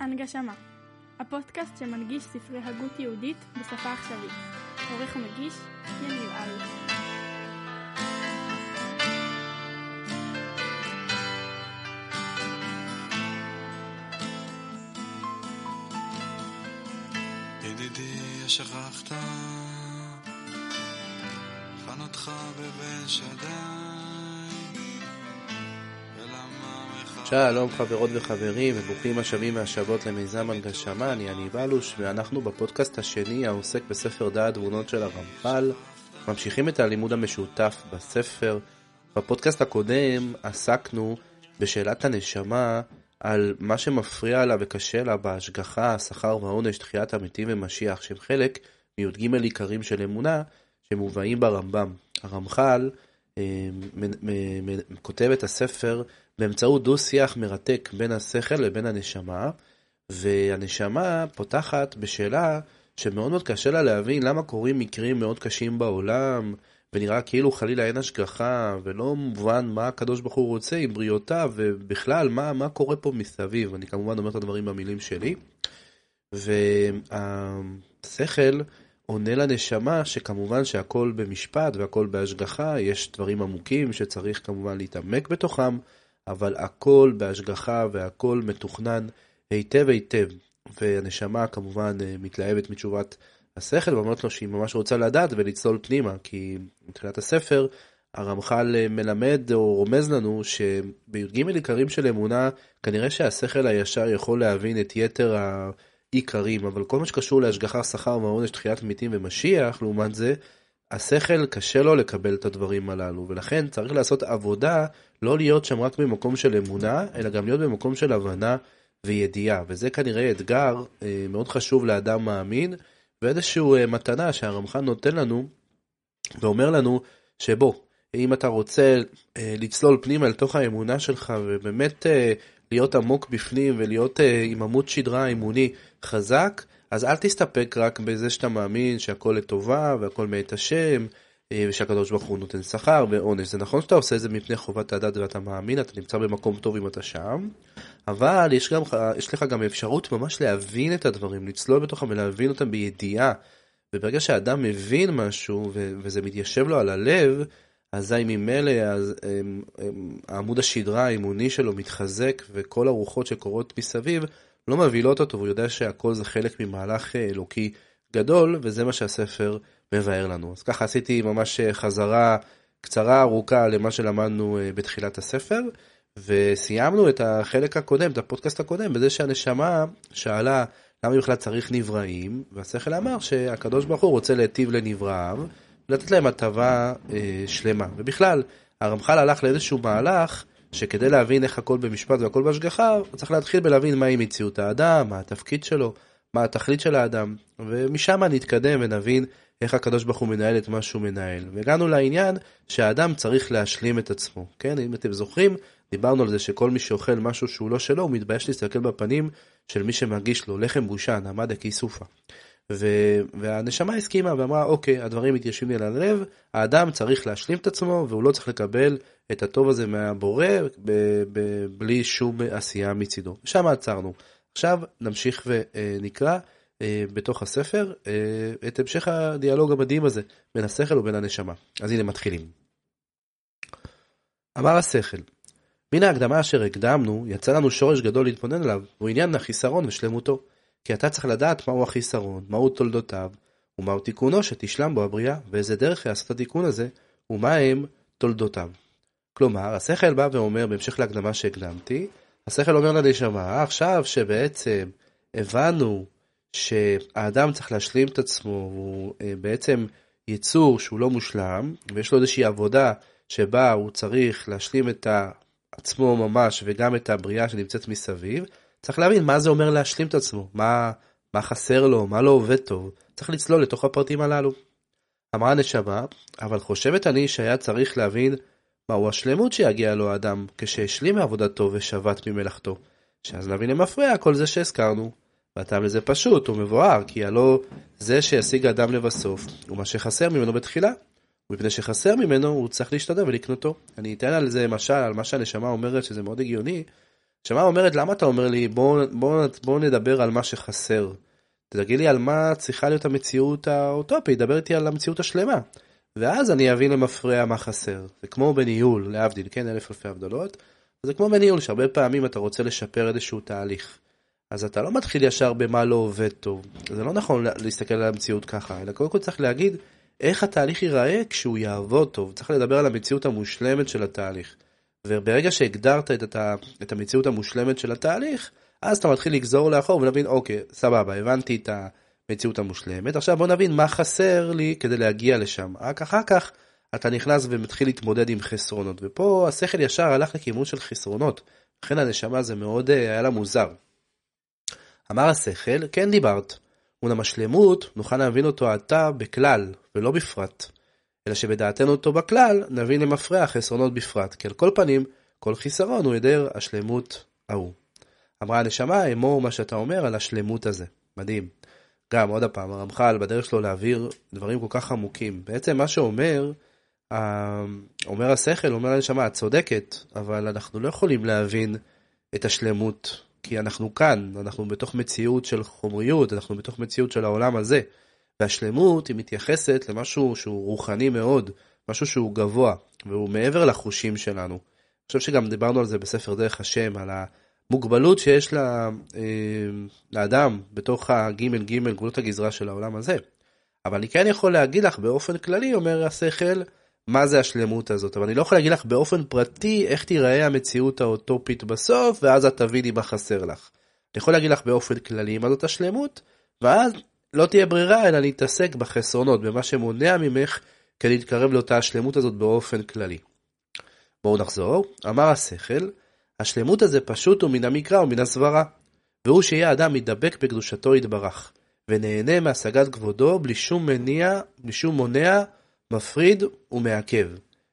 הנגשמה הפודקאסט שמנגיש ספרי הגות יהודית בשפה עכשווית. עורך ומגיש יניב אלוש. ידידי שכחת חנותך בבן שדי שלום חברות וחברים וברוכים השבים והשבות למיזם הנגשמה, אני יניב אלוש ואנחנו בפודקאסט השני העוסק בספר דעת תבונות של הרמח"ל ממשיכים את הלימוד המשותף בספר. בפודקאסט הקודם עסקנו בשאלת הנשמה על מה שמפריע לה וקשה לה בהשגחה, השכר והעונש, תחיית המתים ומשיח שהם חלק מי"ג עיקרים של אמונה שמובאים ברמב"ם. הרמח"ל כותב את הספר באמצעות דו-שיח מרתק בין השכל לבין הנשמה, והנשמה פותחת בשאלה שמאוד מאוד קשה לה להבין למה קורים מקרים מאוד קשים בעולם, ונראה כאילו חלילה אין השגחה, ולא מובן מה הקדוש ברוך הוא רוצה עם בריאותיו, ובכלל מה, מה קורה פה מסביב. אני כמובן אומר את הדברים במילים שלי. והשכל עונה לנשמה שכמובן שהכל במשפט והכל בהשגחה, יש דברים עמוקים שצריך כמובן להתעמק בתוכם, אבל הכל בהשגחה והכל מתוכנן היטב היטב. והנשמה כמובן אה, מתלהבת מתשובת השכל ואומרת לו שהיא ממש רוצה לדעת ולצלול פנימה, כי מבחינת הספר הרמח"ל אה, מלמד או רומז לנו שבי"ג עיקרים של אמונה כנראה שהשכל הישר יכול להבין את יתר העיקרים, אבל כל מה שקשור להשגחה, שכר ועונש, תחיית מתים ומשיח, לעומת זה, השכל קשה לו לקבל את הדברים הללו, ולכן צריך לעשות עבודה, לא להיות שם רק במקום של אמונה, אלא גם להיות במקום של הבנה וידיעה, וזה כנראה אתגר אה, מאוד חשוב לאדם מאמין, ואיזושהי אה, מתנה שהרמח"ל נותן לנו, ואומר לנו שבוא, אם אתה רוצה אה, לצלול פנימה אל תוך האמונה שלך, ובאמת אה, להיות עמוק בפנים ולהיות אה, עם עמוד שדרה אמוני חזק, אז אל תסתפק רק בזה שאתה מאמין שהכל לטובה והכל מאת השם, אה, ושהקדוש ברוך הוא נותן שכר ועונש. זה נכון שאתה עושה את זה מפני חובת הדת ואתה מאמין, אתה נמצא במקום טוב אם אתה שם, אבל יש, גם, יש לך גם אפשרות ממש להבין את הדברים, לצלול בתוכם ולהבין אותם בידיעה. וברגע שאדם מבין משהו ו- וזה מתיישב לו על הלב, אזי ממילא אז, עמוד השדרה האמוני שלו מתחזק וכל הרוחות שקורות מסביב לא מבהילות אותו והוא יודע שהכל זה חלק ממהלך אה, אלוקי גדול וזה מה שהספר מבאר לנו. אז ככה עשיתי ממש אה, חזרה קצרה ארוכה למה שלמדנו אה, בתחילת הספר וסיימנו את החלק הקודם, את הפודקאסט הקודם, בזה שהנשמה שאלה למה בכלל צריך נבראים והשכל אמר שהקדוש ברוך הוא רוצה להיטיב לנבראיו לתת להם הטבה אה, שלמה. ובכלל, הרמח"ל הלך לאיזשהו מהלך שכדי להבין איך הכל במשפט והכל בהשגחה, צריך להתחיל בלהבין מהי מציאות האדם, מה התפקיד שלו, מה התכלית של האדם, ומשם נתקדם ונבין איך הקדוש ברוך הוא מנהל את מה שהוא מנהל. והגענו לעניין שהאדם צריך להשלים את עצמו, כן? אם אתם זוכרים, דיברנו על זה שכל מי שאוכל משהו שהוא לא שלו, הוא מתבייש להסתכל בפנים של מי שמרגיש לו לחם בושה, נעמה דקי סופה. ו... והנשמה הסכימה ואמרה אוקיי הדברים מתיישבים לי על הלב האדם צריך להשלים את עצמו והוא לא צריך לקבל את הטוב הזה מהבורא ב... ב... בלי שום עשייה מצידו. שם עצרנו. עכשיו נמשיך ונקרא אה, בתוך הספר אה, את המשך הדיאלוג המדהים הזה בין השכל ובין הנשמה. אז הנה מתחילים. אמר השכל מן ההקדמה אשר הקדמנו יצא לנו שורש גדול להתבונן עליו הוא עניין החיסרון ושלמותו. כי אתה צריך לדעת מהו החיסרון, מהו תולדותיו, ומהו תיקונו שתשלם בו הבריאה, ואיזה דרך יעשה את התיקון הזה, ומה הם תולדותיו. כלומר, השכל בא ואומר, בהמשך להקדמה שהקדמתי, השכל אומר לנשמה, עכשיו שבעצם הבנו שהאדם צריך להשלים את עצמו, הוא אה, בעצם יצור שהוא לא מושלם, ויש לו איזושהי עבודה שבה הוא צריך להשלים את עצמו ממש וגם את הבריאה שנמצאת מסביב, צריך להבין מה זה אומר להשלים את עצמו, מה, מה חסר לו, מה לא עובד טוב, צריך לצלול לתוך הפרטים הללו. אמרה הנשמה, אבל חושבת אני שהיה צריך להבין מהו השלמות שיגיע לו האדם כשהשלים מעבודתו ושבת ממלאכתו, שאז להבין למפרע כל זה שהזכרנו. והטעם לזה פשוט ומבואר, כי הלא זה שישיג האדם לבסוף, הוא מה שחסר ממנו בתחילה. ומפני שחסר ממנו הוא צריך להשתדל ולקנותו. אני אתן על זה משל, על מה שהנשמה אומרת שזה מאוד הגיוני, הנשמה אומרת, למה אתה אומר לי, בוא, בוא, בוא נדבר על מה שחסר. תגיד לי על מה צריכה להיות המציאות האוטופית, דבר איתי על המציאות השלמה. ואז אני אבין למפרע מה חסר. זה כמו בניהול, להבדיל, כן, אלף אלפי הבדלות. זה כמו בניהול, שהרבה פעמים אתה רוצה לשפר איזשהו תהליך. אז אתה לא מתחיל ישר במה לא עובד טוב. זה לא נכון להסתכל על המציאות ככה, אלא קודם כל צריך להגיד איך התהליך ייראה כשהוא יעבוד טוב. צריך לדבר על המציאות המושלמת של התהליך. וברגע שהגדרת את, את המציאות המושלמת של התהליך, אז אתה מתחיל לגזור לאחור ולהבין, אוקיי, סבבה, הבנתי את המציאות המושלמת, עכשיו בוא נבין מה חסר לי כדי להגיע לשם. רק אחר כך אתה נכנס ומתחיל להתמודד עם חסרונות, ופה השכל ישר הלך לכיוון של חסרונות, לכן הנשמה זה מאוד אה, היה לה מוזר. אמר השכל, כן דיברת, אולם השלמות נוכל להבין אותו עתה בכלל, ולא בפרט. אלא שבדעתנו אותו בכלל, נבין למפרע חסרונות בפרט, כי על כל פנים, כל חיסרון הוא היעדר השלמות ההוא. אמרה הנשמה, אמור מה שאתה אומר על השלמות הזה. מדהים. גם, עוד פעם, הרמח"ל בדרך שלו להעביר דברים כל כך עמוקים. בעצם מה שאומר, אומר השכל, אומר לנשמה, את צודקת, אבל אנחנו לא יכולים להבין את השלמות, כי אנחנו כאן, אנחנו בתוך מציאות של חומריות, אנחנו בתוך מציאות של העולם הזה. והשלמות היא מתייחסת למשהו שהוא רוחני מאוד, משהו שהוא גבוה, והוא מעבר לחושים שלנו. אני חושב שגם דיברנו על זה בספר דרך השם, על המוגבלות שיש לה, אה, לאדם בתוך הגימל גימל, גבולות הגזרה של העולם הזה. אבל אני כן יכול להגיד לך באופן כללי, אומר השכל, מה זה השלמות הזאת, אבל אני לא יכול להגיד לך באופן פרטי איך תיראה המציאות האוטופית בסוף, ואז את תביני מה חסר לך. אני יכול להגיד לך באופן כללי מה זאת השלמות, ואז לא תהיה ברירה אלא להתעסק בחסרונות, במה שמונע ממך כדי להתקרב לאותה השלמות הזאת באופן כללי. בואו נחזור, אמר השכל, השלמות הזה פשוט הוא מן המקרא ומן הסברה, והוא שיהיה אדם מתדבק בקדושתו יתברך, ונהנה מהשגת כבודו בלי שום מניע, בלי שום מונע, מפריד ומעכב.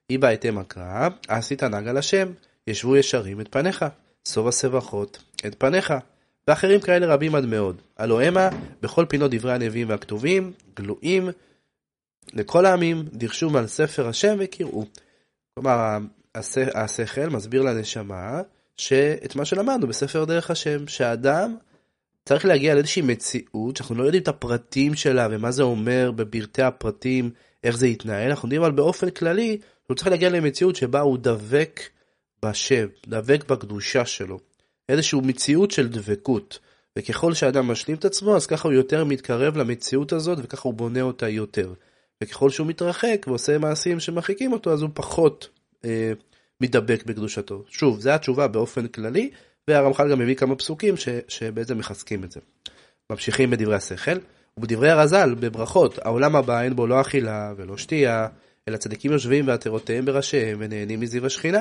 היא בהתאם הקרא, עשית נג על השם, ישבו ישרים את פניך, שוב הסבכות את פניך. ואחרים כאלה רבים עד מאוד. הלא המה בכל פינות דברי הנביאים והכתובים, גלויים לכל העמים, דרשו מעל ספר השם וקראו. כלומר, השכל מסביר לנשמה שאת מה שלמדנו בספר דרך השם, שהאדם צריך להגיע לאיזושהי מציאות שאנחנו לא יודעים את הפרטים שלה ומה זה אומר בפרטי הפרטים, איך זה יתנהל, אנחנו יודעים אבל באופן כללי, הוא צריך להגיע למציאות שבה הוא דבק בשם, דבק בקדושה שלו. איזושהי מציאות של דבקות. וככל שאדם משלים את עצמו, אז ככה הוא יותר מתקרב למציאות הזאת, וככה הוא בונה אותה יותר. וככל שהוא מתרחק ועושה מעשים שמרחיקים אותו, אז הוא פחות אה, מתדבק בקדושתו. שוב, זו התשובה באופן כללי, והרמח"ל גם מביא כמה פסוקים ש, שבעצם מחזקים את זה. ממשיכים בדברי השכל, ובדברי הרז"ל, בברכות, העולם הבא אין בו לא אכילה ולא שתייה, אלא צדיקים יושבים ועטרותיהם בראשיהם ונהנים מזיו השכינה.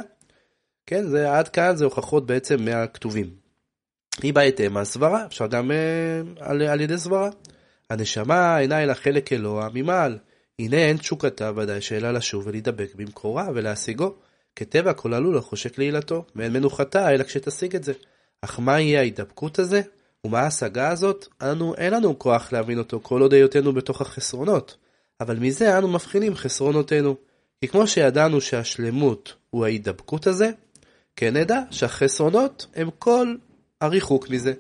כן, זה עד כאן זה הוכחות בעצם מהכתובים. היא בהתאם הסברה, אפשר גם אה, על, על ידי סברה. הנשמה אינה אלא חלק אלוה ממעל. הנה אין תשוקתה ודאי שאלה לשוב ולהידבק במקורה ולהשיגו. כטבע כל עלול החושק לעילתו, ואין מנוחתה אלא כשתשיג את זה. אך מה יהיה ההידבקות הזה? ומה ההשגה הזאת? אנו אין לנו כוח להבין אותו כל עוד היותנו בתוך החסרונות. אבל מזה אנו מבחינים חסרונותינו. כי כמו שידענו שהשלמות הוא ההידבקות הזה, כן נדע שהחסרונות הם כל הריחוק מזה,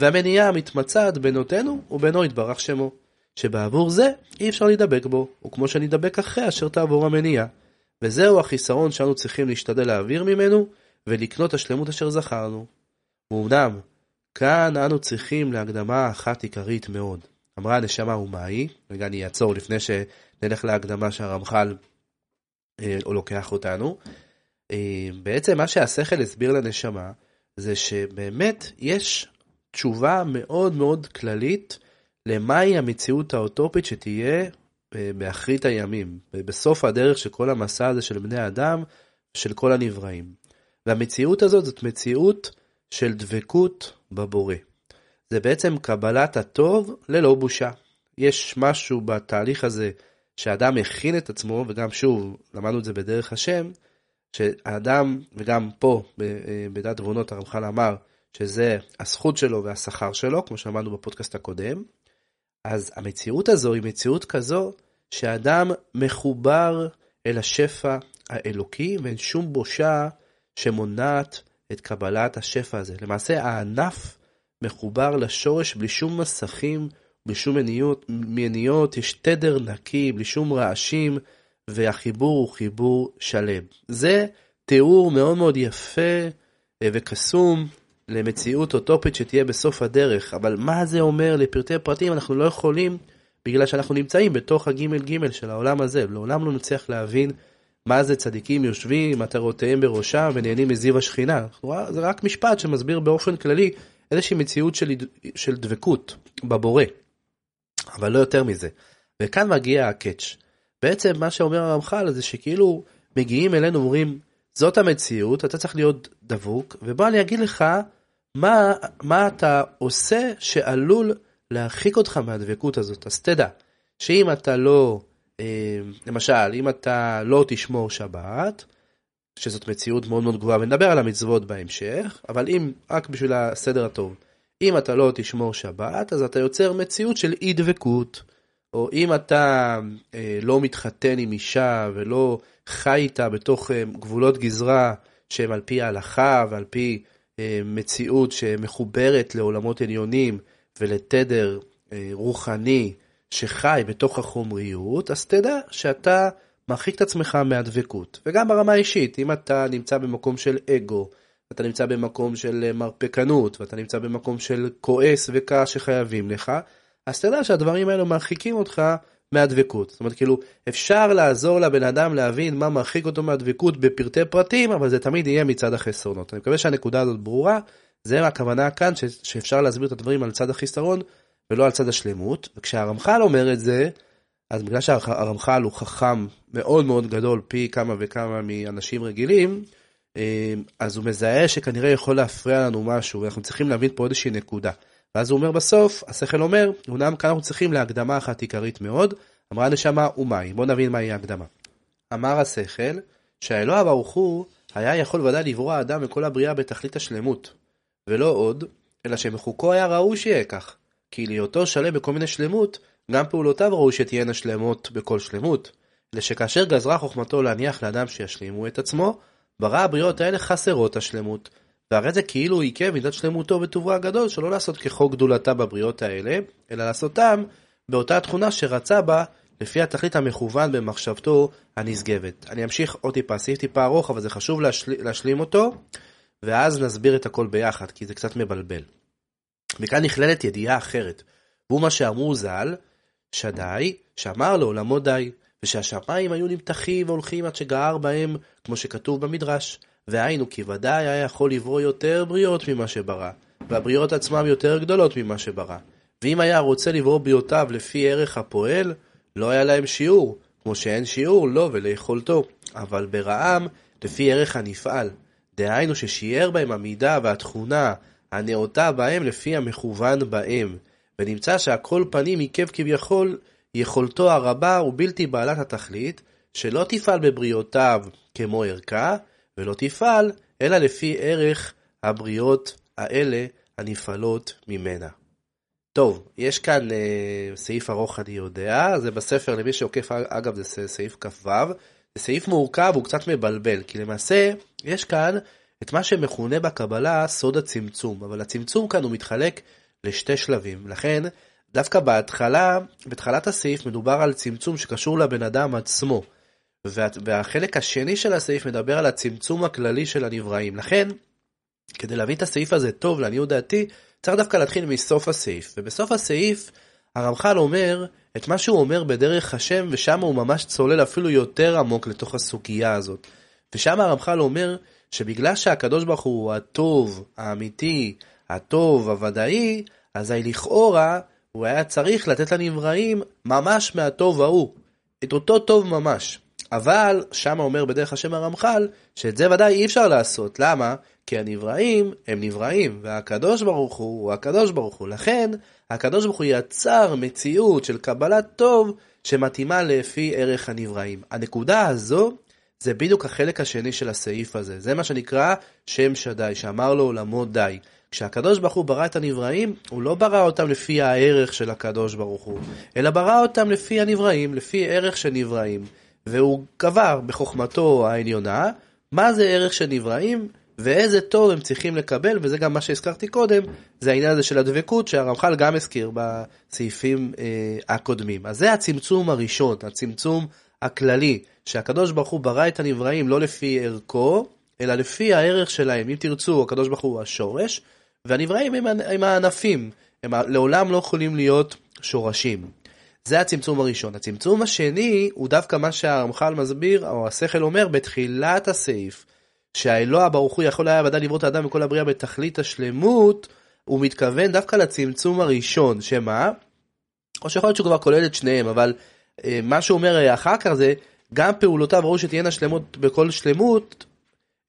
והמניעה המתמצעת בינותינו ובינו יתברך שמו, שבעבור זה אי אפשר להידבק בו, וכמו שנדבק אחרי אשר תעבור המניעה. וזהו החיסרון שאנו צריכים להשתדל להעביר ממנו, ולקנות השלמות אשר זכרנו. ואומנם, כאן אנו צריכים להקדמה אחת עיקרית מאוד. אמרה הנשמה ומה היא? רגע אני אעצור לפני שנלך להקדמה שהרמח"ל אה, לוקח אותנו. אה, בעצם מה שהשכל הסביר לנשמה זה שבאמת יש תשובה מאוד מאוד כללית למהי המציאות האוטופית שתהיה אה, באחרית הימים, בסוף הדרך של כל המסע הזה של בני אדם ושל כל הנבראים. והמציאות הזאת זאת מציאות של דבקות בבורא. זה בעצם קבלת הטוב ללא בושה. יש משהו בתהליך הזה שאדם הכין את עצמו, וגם שוב, למדנו את זה בדרך השם, שהאדם, וגם פה אה, בדת תבונות הרמח"ל אמר שזה הזכות שלו והשכר שלו, כמו שאמרנו בפודקאסט הקודם, אז המציאות הזו היא מציאות כזו שאדם מחובר אל השפע האלוקי ואין שום בושה שמונעת את קבלת השפע הזה. למעשה הענף מחובר לשורש בלי שום מסכים, בלי שום מניות, מניות, יש תדר נקי, בלי שום רעשים, והחיבור הוא חיבור שלם. זה תיאור מאוד מאוד יפה אה, וקסום למציאות אוטופית שתהיה בסוף הדרך, אבל מה זה אומר לפרטי פרטים אנחנו לא יכולים, בגלל שאנחנו נמצאים בתוך הגימל גימל של העולם הזה, לעולם לא נצליח להבין מה זה צדיקים יושבים, מטרותיהם בראשם ונהנים מזיו השכינה. זה רק משפט שמסביר באופן כללי איזושהי מציאות של, של דבקות בבורא, אבל לא יותר מזה. וכאן מגיע הקאץ'. בעצם מה שאומר הרמח"ל זה שכאילו מגיעים אלינו אומרים זאת המציאות אתה צריך להיות דבוק ובוא אני אגיד לך מה, מה אתה עושה שעלול להרחיק אותך מהדבקות הזאת אז תדע שאם אתה לא אה, למשל אם אתה לא תשמור שבת שזאת מציאות מאוד מאוד גבוהה ונדבר על המצוות בהמשך אבל אם רק בשביל הסדר הטוב אם אתה לא תשמור שבת אז אתה יוצר מציאות של אי דבקות. או אם אתה אה, לא מתחתן עם אישה ולא חי איתה בתוך אה, גבולות גזרה שהם על פי ההלכה ועל פי אה, מציאות שמחוברת לעולמות עליונים ולתדר אה, רוחני שחי בתוך החומריות, אז תדע שאתה מרחיק את עצמך מהדבקות. וגם ברמה האישית, אם אתה נמצא במקום של אגו, אתה נמצא במקום של אה, מרפקנות, ואתה נמצא במקום של כועס וכעס שחייבים לך, אז תדע שהדברים האלו מרחיקים אותך מהדבקות. זאת אומרת, כאילו, אפשר לעזור לבן אדם להבין מה מרחיק אותו מהדבקות בפרטי פרטים, אבל זה תמיד יהיה מצד החסרונות. אני מקווה שהנקודה הזאת ברורה, זה הכוונה כאן ש- שאפשר להסביר את הדברים על צד החיסרון ולא על צד השלמות. וכשהרמח"ל אומר את זה, אז בגלל שהרמח"ל הוא חכם מאוד מאוד גדול פי כמה וכמה מאנשים רגילים, אה, אז הוא מזהה שכנראה יכול להפריע לנו משהו, ואנחנו צריכים להבין פה איזושהי נקודה. ואז הוא אומר בסוף, השכל אומר, אמנם כאן אנחנו צריכים להקדמה אחת עיקרית מאוד, אמרה נשמה ומהי, בוא נבין מהי ההקדמה. אמר השכל, שהאלוה ברוך הוא היה יכול ודאי לברוא האדם וכל הבריאה בתכלית השלמות, ולא עוד, אלא שמחוקו היה ראוי שיהיה כך, כי להיותו שלם בכל מיני שלמות, גם פעולותיו ראוי שתהיינה שלמות בכל שלמות, אלא גזרה חוכמתו להניח לאדם שישלימו את עצמו, ברא הבריות האלה חסרות השלמות, והרי זה כאילו עיכב מידת שלמותו וטובו הגדול שלא לעשות כחוק גדולתה בבריות האלה, אלא לעשותם באותה תכונה שרצה בה לפי התכלית המכוון במחשבתו הנשגבת. אני אמשיך עוד טיפה, סעיף טיפה ארוך, אבל זה חשוב להשל... להשלים אותו, ואז נסביר את הכל ביחד, כי זה קצת מבלבל. מכאן נכללת ידיעה אחרת, והוא מה שאמרו ז"ל, שדי, שאמר לעולמו די, ושהשמיים היו נמתחים והולכים עד שגער בהם, כמו שכתוב במדרש. והיינו כי ודאי היה יכול לברוא יותר בריאות ממה שברא, והבריאות עצמם יותר גדולות ממה שברא. ואם היה רוצה לברוא בריאותיו לפי ערך הפועל, לא היה להם שיעור, כמו שאין שיעור לו לא וליכולתו, אבל ברעם לפי ערך הנפעל. דהיינו ששיער בהם המידה והתכונה הנאותה בהם לפי המכוון בהם. ונמצא שהכל פנים עיכב כביכול יכולתו הרבה ובלתי בעלת התכלית, שלא תפעל בבריאותיו כמו ערכה, ולא תפעל, אלא לפי ערך הבריות האלה הנפעלות ממנה. טוב, יש כאן אה, סעיף ארוך אני יודע, זה בספר למי שעוקף, אגב זה סעיף כ"ו, זה סעיף מורכב, הוא קצת מבלבל, כי למעשה יש כאן את מה שמכונה בקבלה סוד הצמצום, אבל הצמצום כאן הוא מתחלק לשתי שלבים, לכן דווקא בהתחלה, בתחילת הסעיף מדובר על צמצום שקשור לבן אדם עצמו. והחלק השני של הסעיף מדבר על הצמצום הכללי של הנבראים. לכן, כדי להבין את הסעיף הזה טוב, לעניות דעתי, צריך דווקא להתחיל מסוף הסעיף. ובסוף הסעיף, הרמח"ל אומר את מה שהוא אומר בדרך השם, ושם הוא ממש צולל אפילו יותר עמוק לתוך הסוגיה הזאת. ושם הרמח"ל אומר שבגלל שהקדוש ברוך הוא הטוב, האמיתי, הטוב, הוודאי, אזי לכאורה הוא היה צריך לתת לנבראים ממש מהטוב ההוא. את אותו טוב ממש. אבל שם אומר בדרך השם הרמח"ל, שאת זה ודאי אי אפשר לעשות. למה? כי הנבראים הם נבראים, והקדוש ברוך הוא הוא הקדוש ברוך הוא. לכן, הקדוש ברוך הוא יצר מציאות של קבלת טוב שמתאימה לפי ערך הנבראים. הנקודה הזו זה בדיוק החלק השני של הסעיף הזה. זה מה שנקרא שם שדי, שאמר לו עולמו די. כשהקדוש ברוך הוא ברא את הנבראים, הוא לא ברא אותם לפי הערך של הקדוש ברוך הוא, אלא ברא אותם לפי הנבראים, לפי ערך של נבראים. והוא קבע בחוכמתו העליונה מה זה ערך של נבראים, ואיזה טוב הם צריכים לקבל, וזה גם מה שהזכרתי קודם, זה העניין הזה של הדבקות שהרמח"ל גם הזכיר בסעיפים אה, הקודמים. אז זה הצמצום הראשון, הצמצום הכללי, שהקדוש ברוך הוא ברא את הנבראים לא לפי ערכו, אלא לפי הערך שלהם. אם תרצו, הקדוש ברוך הוא השורש, והנבראים הם, הם הענפים, הם לעולם לא יכולים להיות שורשים. זה הצמצום הראשון. הצמצום השני הוא דווקא מה שהרמח"ל מסביר, או השכל אומר בתחילת הסעיף, שהאלוה ברוך הוא יכול היה ודאי לברוא את האדם וכל הבריאה בתכלית השלמות, הוא מתכוון דווקא לצמצום הראשון, שמה? או שיכול להיות שהוא כבר כולל את שניהם, אבל אה, מה שהוא אומר אה, אחר כך זה, גם פעולותיו ראוי שתהיינה שלמות בכל שלמות,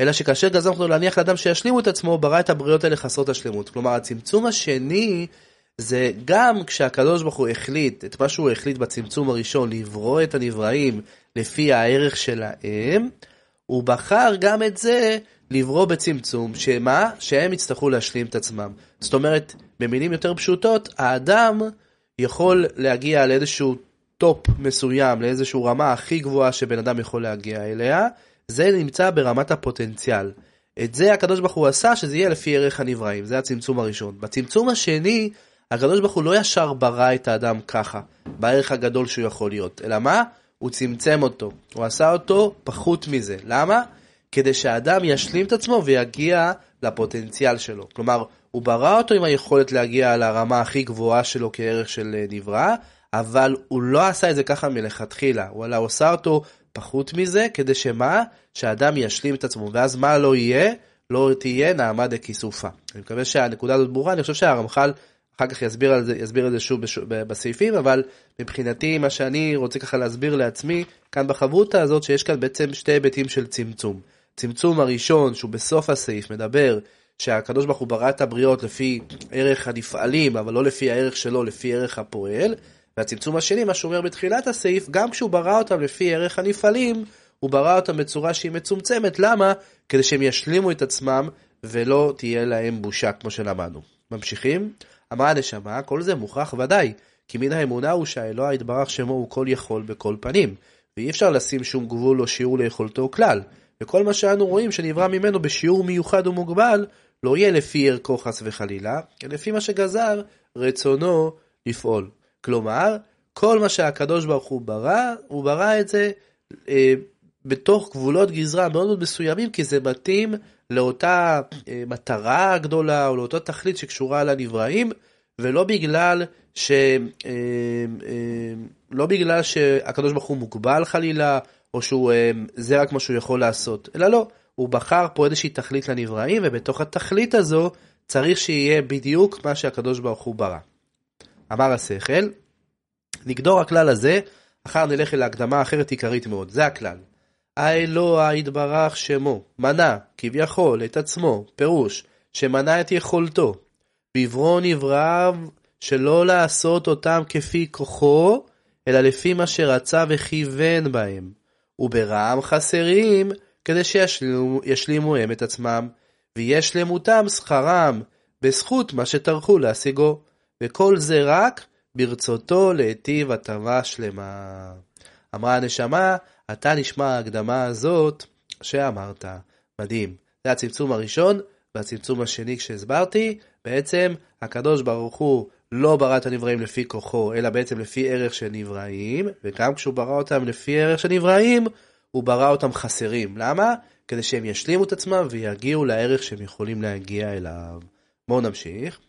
אלא שכאשר גזר אותו להניח לאדם שישלימו את עצמו, ברא את הבריות האלה חסרות השלמות. כלומר, הצמצום השני זה גם כשהקדוש ברוך הוא החליט את מה שהוא החליט בצמצום הראשון, לברוא את הנבראים לפי הערך שלהם, הוא בחר גם את זה לברוא בצמצום, שמה? שהם יצטרכו להשלים את עצמם. זאת אומרת, במילים יותר פשוטות, האדם יכול להגיע לאיזשהו טופ מסוים, לאיזושהי רמה הכי גבוהה שבן אדם יכול להגיע אליה, זה נמצא ברמת הפוטנציאל. את זה הקדוש ברוך הוא עשה שזה יהיה לפי ערך הנבראים, זה הצמצום הראשון. בצמצום השני, הקדוש ברוך הוא לא ישר ברא את האדם ככה, בערך הגדול שהוא יכול להיות, אלא מה? הוא צמצם אותו, הוא עשה אותו פחות מזה. למה? כדי שהאדם ישלים את עצמו ויגיע לפוטנציאל שלו. כלומר, הוא ברא אותו עם היכולת להגיע לרמה הכי גבוהה שלו כערך של אה, נברא, אבל הוא לא עשה את זה ככה מלכתחילה, הוא עשה אותו פחות מזה, כדי שמה? שהאדם ישלים את עצמו, ואז מה לא יהיה? לא תהיה נעמה דכיסופה. אני מקווה שהנקודה הזאת ברורה, אני חושב שהרמח"ל אחר כך יסביר, על זה, יסביר את זה שוב בשוב, בסעיפים, אבל מבחינתי מה שאני רוצה ככה להסביר לעצמי, כאן בחברותה הזאת, שיש כאן בעצם שתי היבטים של צמצום. צמצום הראשון, שהוא בסוף הסעיף, מדבר שהקדוש ברוך הוא ברא את הבריות לפי ערך הנפעלים, אבל לא לפי הערך שלו, לפי ערך הפועל. והצמצום השני, מה שהוא אומר בתחילת הסעיף, גם כשהוא ברא אותם לפי ערך הנפעלים, הוא ברא אותם בצורה שהיא מצומצמת. למה? כדי שהם ישלימו את עצמם ולא תהיה להם בושה, כמו שלמדנו. ממשיכים? אמרה הנשמה, כל זה מוכרח ודאי, כי מן האמונה הוא שהאלוה יתברך שמו הוא כל יכול בכל פנים, ואי אפשר לשים שום גבול או שיעור ליכולתו כלל, וכל מה שאנו רואים שנברא ממנו בשיעור מיוחד ומוגבל, לא יהיה לפי ערכו חס וחלילה, אלא לפי מה שגזר רצונו לפעול. כלומר, כל מה שהקדוש ברוך הוא ברא, הוא ברא את זה אה, בתוך גבולות גזרה מאוד מאוד מסוימים, כי זה מתאים לאותה אה, מטרה גדולה או לאותה תכלית שקשורה לנבראים, ולא בגלל ש... אה, אה, לא בגלל שהקדוש ברוך הוא מוגבל חלילה, או שהוא זה רק מה שהוא יכול לעשות, אלא לא, הוא בחר פה איזושהי תכלית לנבראים, ובתוך התכלית הזו צריך שיהיה בדיוק מה שהקדוש ברוך הוא ברא. אמר השכל, נגדור הכלל הזה, אחר נלך אל ההקדמה האחרת עיקרית מאוד, זה הכלל. האלוה יתברך שמו, מנה, כביכול, את עצמו, פירוש, שמנה את יכולתו, בברוא נבראיו שלא לעשות אותם כפי כוחו, אלא לפי מה שרצה וכיוון בהם, וברעם חסרים, כדי שישלימו הם את עצמם, ויש למותם שכרם, בזכות מה שטרחו להשיגו, וכל זה רק ברצותו להיטיב הטבה שלמה. אמרה הנשמה, אתה נשמע ההקדמה הזאת שאמרת. מדהים. זה הצמצום הראשון, והצמצום השני כשהסברתי, בעצם הקדוש ברוך הוא לא ברא את הנבראים לפי כוחו, אלא בעצם לפי ערך של נבראים, וגם כשהוא ברא אותם לפי ערך של נבראים, הוא ברא אותם חסרים. למה? כדי שהם ישלימו את עצמם ויגיעו לערך שהם יכולים להגיע אליו. בואו נמשיך.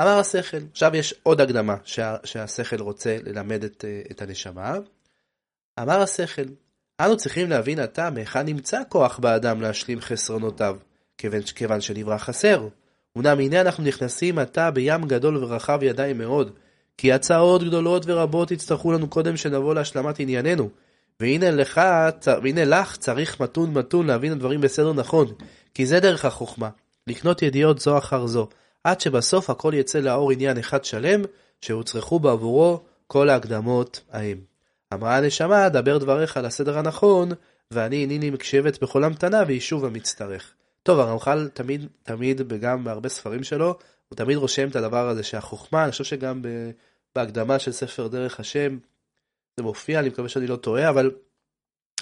אמר השכל, עכשיו יש עוד הקדמה שה, שהשכל רוצה ללמד את, את הנשמה. אמר השכל, אנו צריכים להבין עתה מהיכן נמצא כוח באדם להשלים חסרונותיו, כיוון, שנברא חסר. אמנם הנה אנחנו נכנסים עתה בים גדול ורחב ידיים מאוד, כי הצעות גדולות ורבות יצטרכו לנו קודם שנבוא להשלמת ענייננו. והנה לך, והנה לך צריך מתון מתון להבין הדברים בסדר נכון, כי זה דרך החוכמה, לקנות ידיעות זו אחר זו, עד שבסוף הכל יצא לאור עניין אחד שלם, שהוצרכו בעבורו כל ההקדמות ההם. אמרה הנשמה, דבר דבריך על הסדר הנכון, ואני הנני מקשבת בכל המתנה ויישוב המצטרך. טוב, הרמח"ל תמיד, תמיד, וגם בהרבה ספרים שלו, הוא תמיד רושם את הדבר הזה שהחוכמה, אני חושב שגם בהקדמה של ספר דרך השם, זה מופיע, אני מקווה שאני לא טועה, אבל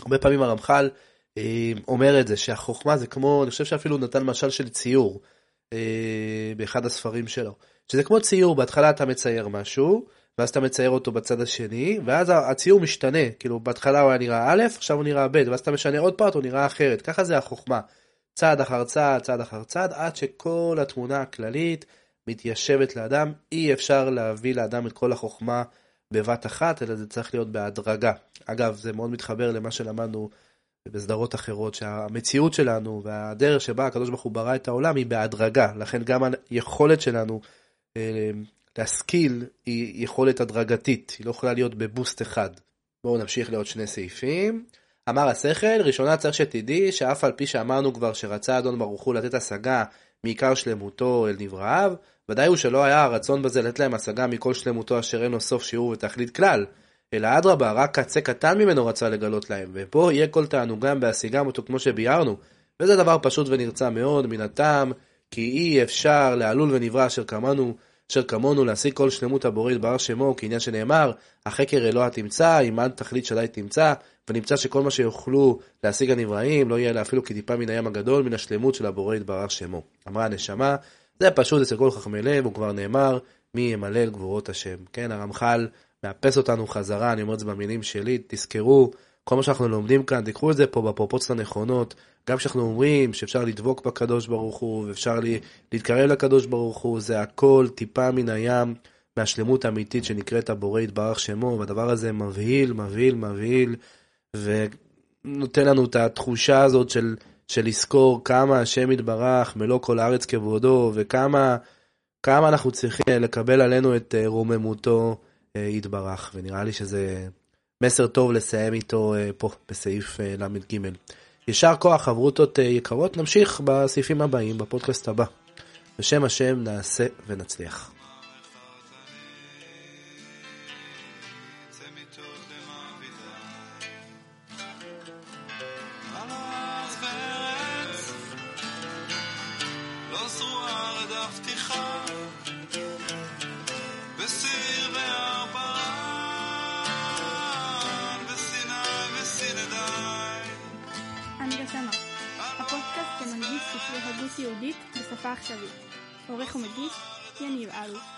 הרבה פעמים הרמח"ל אה, אומר את זה, שהחוכמה זה כמו, אני חושב שאפילו נתן משל של ציור אה, באחד הספרים שלו. שזה כמו ציור, בהתחלה אתה מצייר משהו, ואז אתה מצייר אותו בצד השני, ואז הציור משתנה, כאילו בהתחלה הוא היה נראה א', עכשיו הוא נראה ב', ואז אתה משנה עוד פעם, הוא נראה אחרת, ככה זה החוכמה. צעד אחר צעד, צעד אחר צעד, עד שכל התמונה הכללית מתיישבת לאדם, אי אפשר להביא לאדם את כל החוכמה בבת אחת, אלא זה צריך להיות בהדרגה. אגב, זה מאוד מתחבר למה שלמדנו בסדרות אחרות, שהמציאות שלנו והדרך שבה הקדוש ברוך הוא ברא את העולם היא בהדרגה, לכן גם היכולת שלנו אה, להשכיל היא יכולת הדרגתית, היא לא יכולה להיות בבוסט אחד. בואו נמשיך לעוד שני סעיפים. אמר השכל, ראשונה צריך שתדעי שאף על פי שאמרנו כבר שרצה אדון ברוך הוא לתת השגה מעיקר שלמותו אל נבראיו, ודאי הוא שלא היה הרצון בזה לתת להם השגה מכל שלמותו אשר אין לו סוף שיעור ותכלית כלל, אלא אדרבה, רק קצה קטן ממנו רצה לגלות להם, ופה יהיה כל תענוגם בהשיגם אותו כמו שביארנו, וזה דבר פשוט ונרצה מאוד, מן הטעם, כי אי אפשר לעלול ונברא אשר כמונו, אשר כמונו להשיג כל שלמות הבורא יתברך שמו, כעניין שנאמר, החקר אלוה תמצא, עמד תכלית שדי תמצא, ונמצא שכל מה שיוכלו להשיג הנבראים, לא יהיה לה אפילו כטיפה מן הים הגדול, מן השלמות של הבורא יתברך שמו. אמרה הנשמה, זה פשוט אצל כל חכמי לב, הוא כבר נאמר, מי ימלל גבורות השם. כן, הרמח"ל מאפס אותנו חזרה, אני אומר את זה במילים שלי, תזכרו, כל מה שאנחנו לומדים כאן, תיקחו את זה פה בפרופוציות הנכונות, גם כשאנחנו אומרים שאפשר לדבוק בקדוש ברוך הוא, ואפשר להתקרב לקדוש ברוך הוא, זה הכל טיפה מן הים, מהשלמות האמיתית שנקראת הבורא יתברך שמו, והדבר הזה מבהיל, מבהיל, מבהיל, ונותן לנו את התחושה הזאת של, של לזכור כמה השם יתברך, מלוא כל הארץ כבודו, וכמה כמה אנחנו צריכים לקבל עלינו את אה, רוממותו אה, יתברך, ונראה לי שזה מסר טוב לסיים איתו אה, פה בסעיף ל"ג. יישר כוח חברותות יקרות, נמשיך בסעיפים הבאים, בפודקאסט הבא. בשם השם נעשה ונצליח. בשפה עכשווית. עורך ומגיש, יניב אלו.